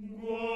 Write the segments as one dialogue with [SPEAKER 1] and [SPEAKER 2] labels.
[SPEAKER 1] Whoa.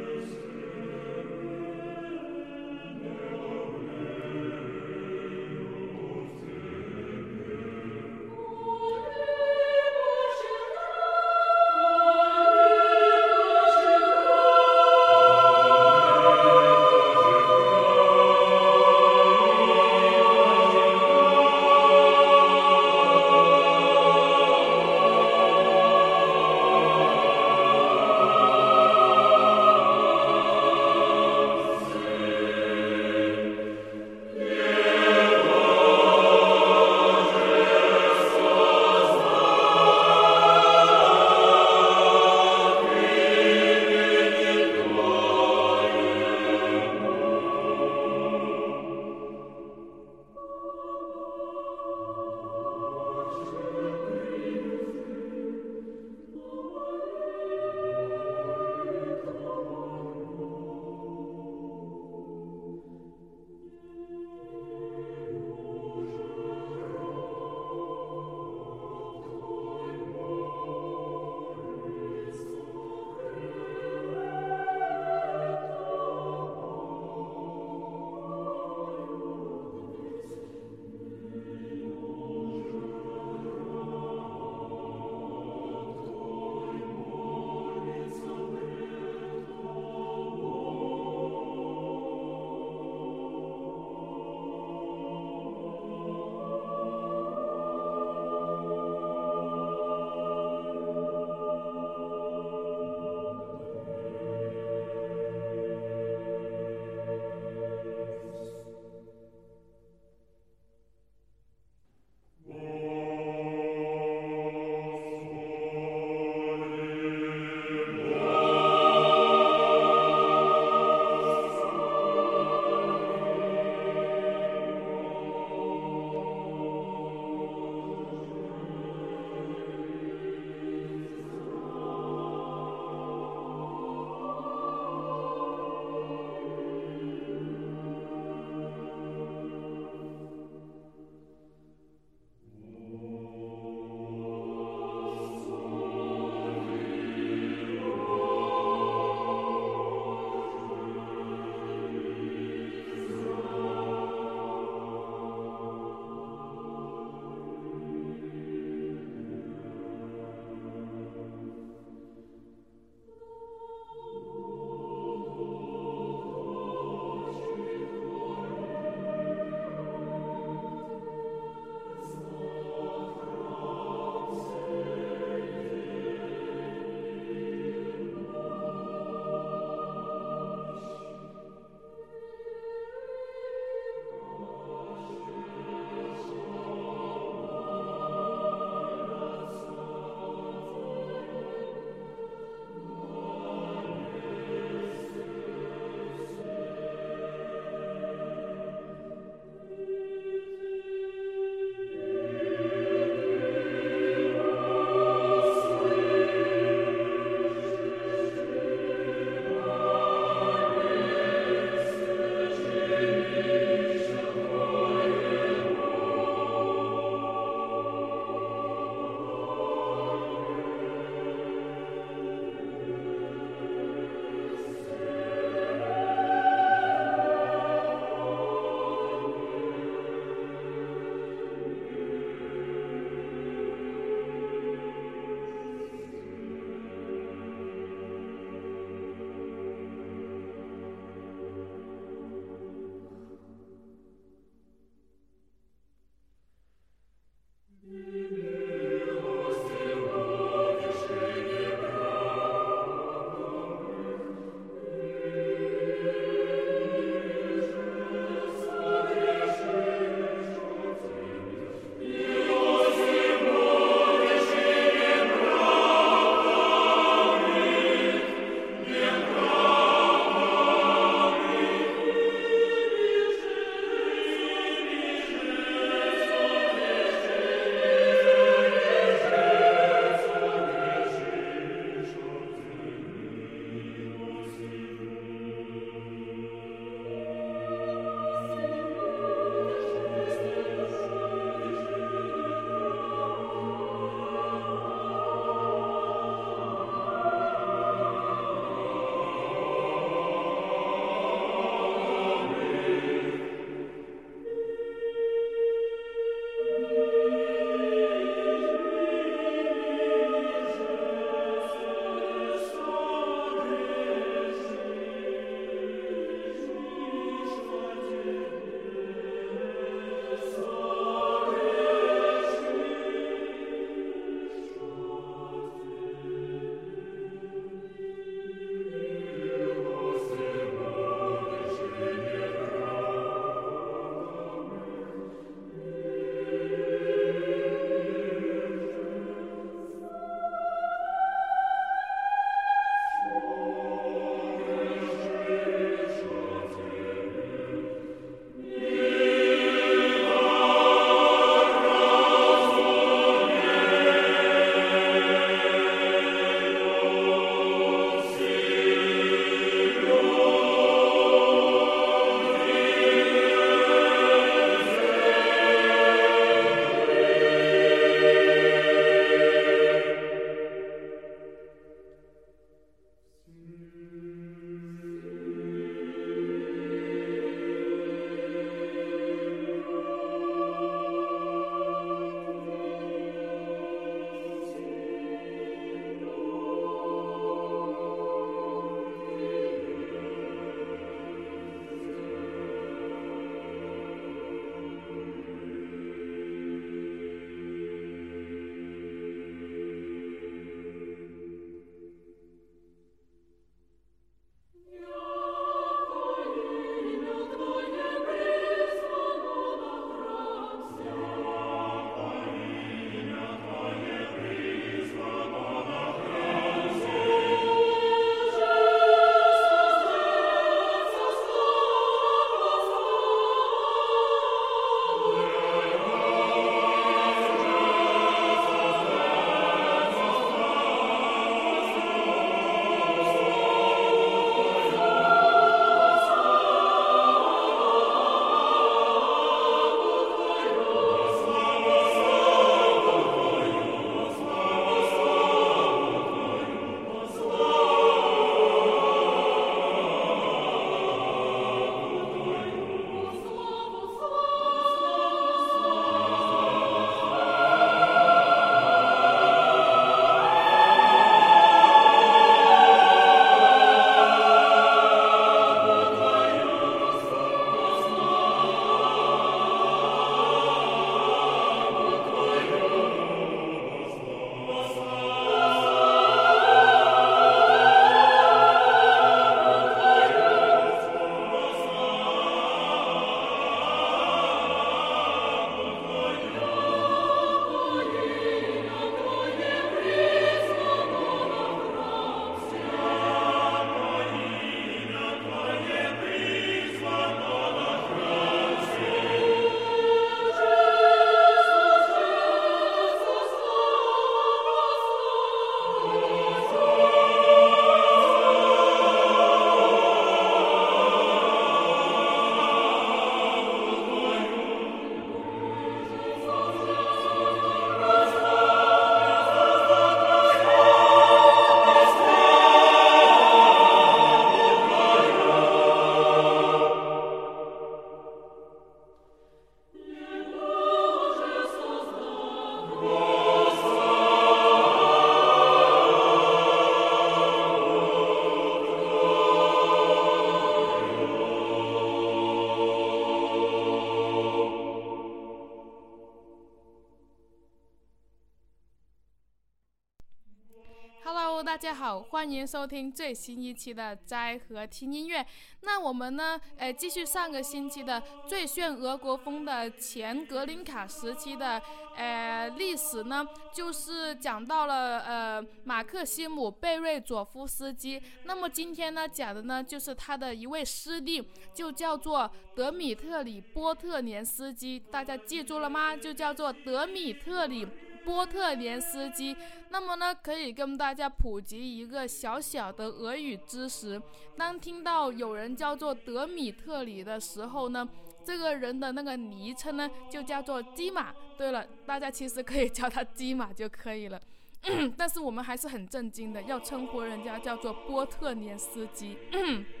[SPEAKER 1] 大家好，欢迎收听最新一期的斋和听音乐。那我们呢，呃，继续上个星期的最炫俄国风的前格林卡时期的呃历史呢，就是讲到了呃马克西姆贝瑞佐夫斯基。那么今天呢，讲的呢就是他的一位师弟，就叫做德米特里波特年斯基。大家记住了吗？就叫做德米特里。波特连斯基，那么呢，可以跟大家普及一个小小的俄语知识。当听到有人叫做德米特里的时候呢，这个人的那个昵称呢就叫做基马。对了，大家其实可以叫他基马就可以了。但是我们还是很震惊的，要称呼人家叫做波特连斯基。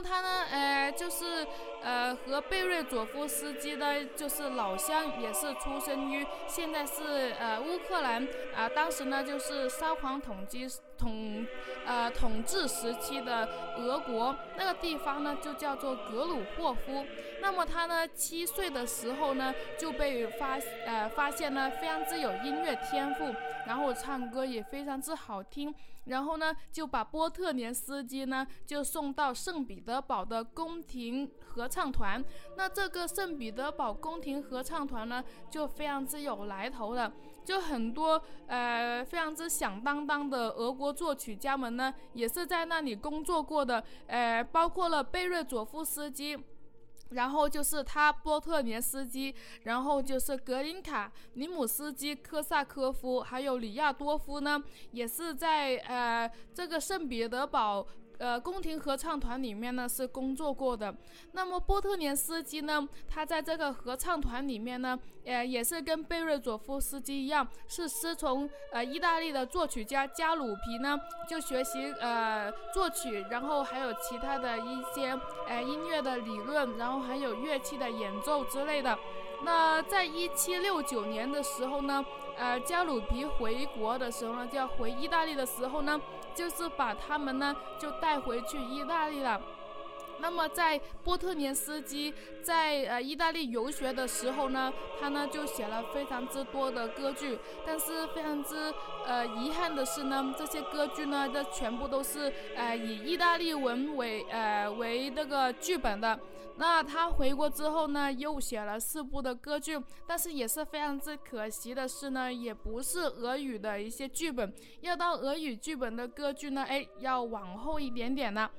[SPEAKER 1] 他呢，呃，就是，呃，和贝瑞佐夫斯基的，就是老乡，也是出生于现在是呃乌克兰啊，当时呢就是沙皇统治统，呃统治时期的俄国那个地方呢就叫做格鲁霍夫。那么他呢七岁的时候呢就被发呃发现呢非常之有音乐天赋，然后唱歌也非常之好听。然后呢，就把波特连斯基呢就送到圣彼得堡的宫廷合唱团。那这个圣彼得堡宫廷合唱团呢，就非常之有来头的，就很多呃非常之响当当的俄国作曲家们呢，也是在那里工作过的，呃，包括了贝瑞佐夫斯基。然后就是他波特连斯基，然后就是格林卡、尼姆斯基、科萨科夫，还有里亚多夫呢，也是在呃这个圣彼得堡。呃，宫廷合唱团里面呢是工作过的。那么波特连斯基呢，他在这个合唱团里面呢，呃，也是跟贝瑞佐夫斯基一样，是师从呃意大利的作曲家加鲁皮呢，就学习呃作曲，然后还有其他的一些呃音乐的理论，然后还有乐器的演奏之类的。那在一七六九年的时候呢，呃，加鲁皮回国的时候呢，就要回意大利的时候呢。就是把他们呢就带回去意大利了。那么在波特年斯基在呃意大利游学的时候呢，他呢就写了非常之多的歌剧。但是非常之呃遗憾的是呢，这些歌剧呢，这全部都是呃以意大利文为呃为那个剧本的。那他回国之后呢，又写了四部的歌剧，但是也是非常之可惜的是呢，也不是俄语的一些剧本。要到俄语剧本的歌剧呢，哎，要往后一点点呢。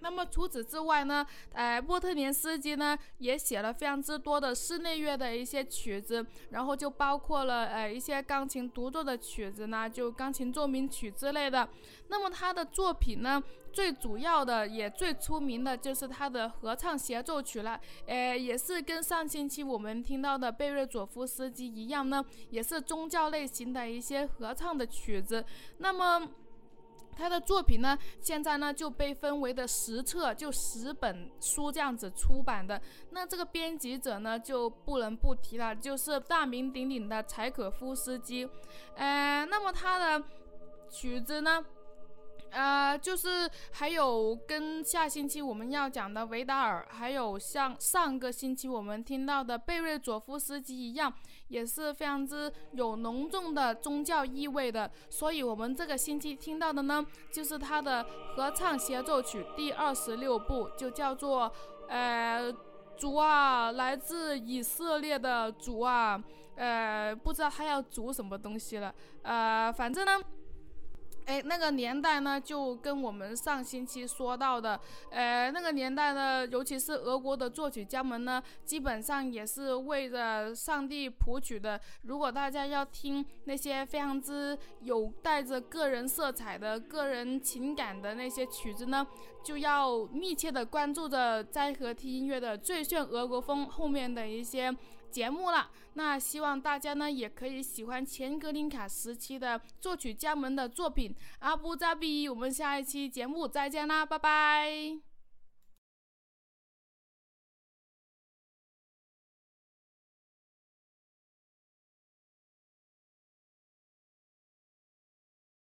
[SPEAKER 1] 那么除此之外呢，呃，波特连斯基呢也写了非常之多的室内乐的一些曲子，然后就包括了呃一些钢琴独奏的曲子呢，就钢琴奏鸣曲之类的。那么他的作品呢，最主要的也最出名的就是他的合唱协奏曲了，呃，也是跟上星期我们听到的贝瑞佐夫斯基一样呢，也是宗教类型的一些合唱的曲子。那么。他的作品呢，现在呢就被分为的十册，就十本书这样子出版的。那这个编辑者呢，就不能不提了，就是大名鼎鼎的柴可夫斯基。呃，那么他的曲子呢？呃，就是还有跟下星期我们要讲的维达尔，还有像上个星期我们听到的贝瑞佐夫斯基一样，也是非常之有浓重的宗教意味的。所以，我们这个星期听到的呢，就是他的合唱协奏曲第二十六部，就叫做呃主啊，来自以色列的主啊，呃，不知道他要主什么东西了，呃，反正呢。哎，那个年代呢，就跟我们上星期说到的，呃，那个年代呢，尤其是俄国的作曲家们呢，基本上也是为着上帝谱曲的。如果大家要听那些非常之有带着个人色彩的个人情感的那些曲子呢，就要密切的关注着斋和听音乐的最炫俄国风后面的一些。节目了，那希望大家呢也可以喜欢前格林卡时期的作曲家们的作品。阿布扎比，我们下一期节目再见啦，拜拜。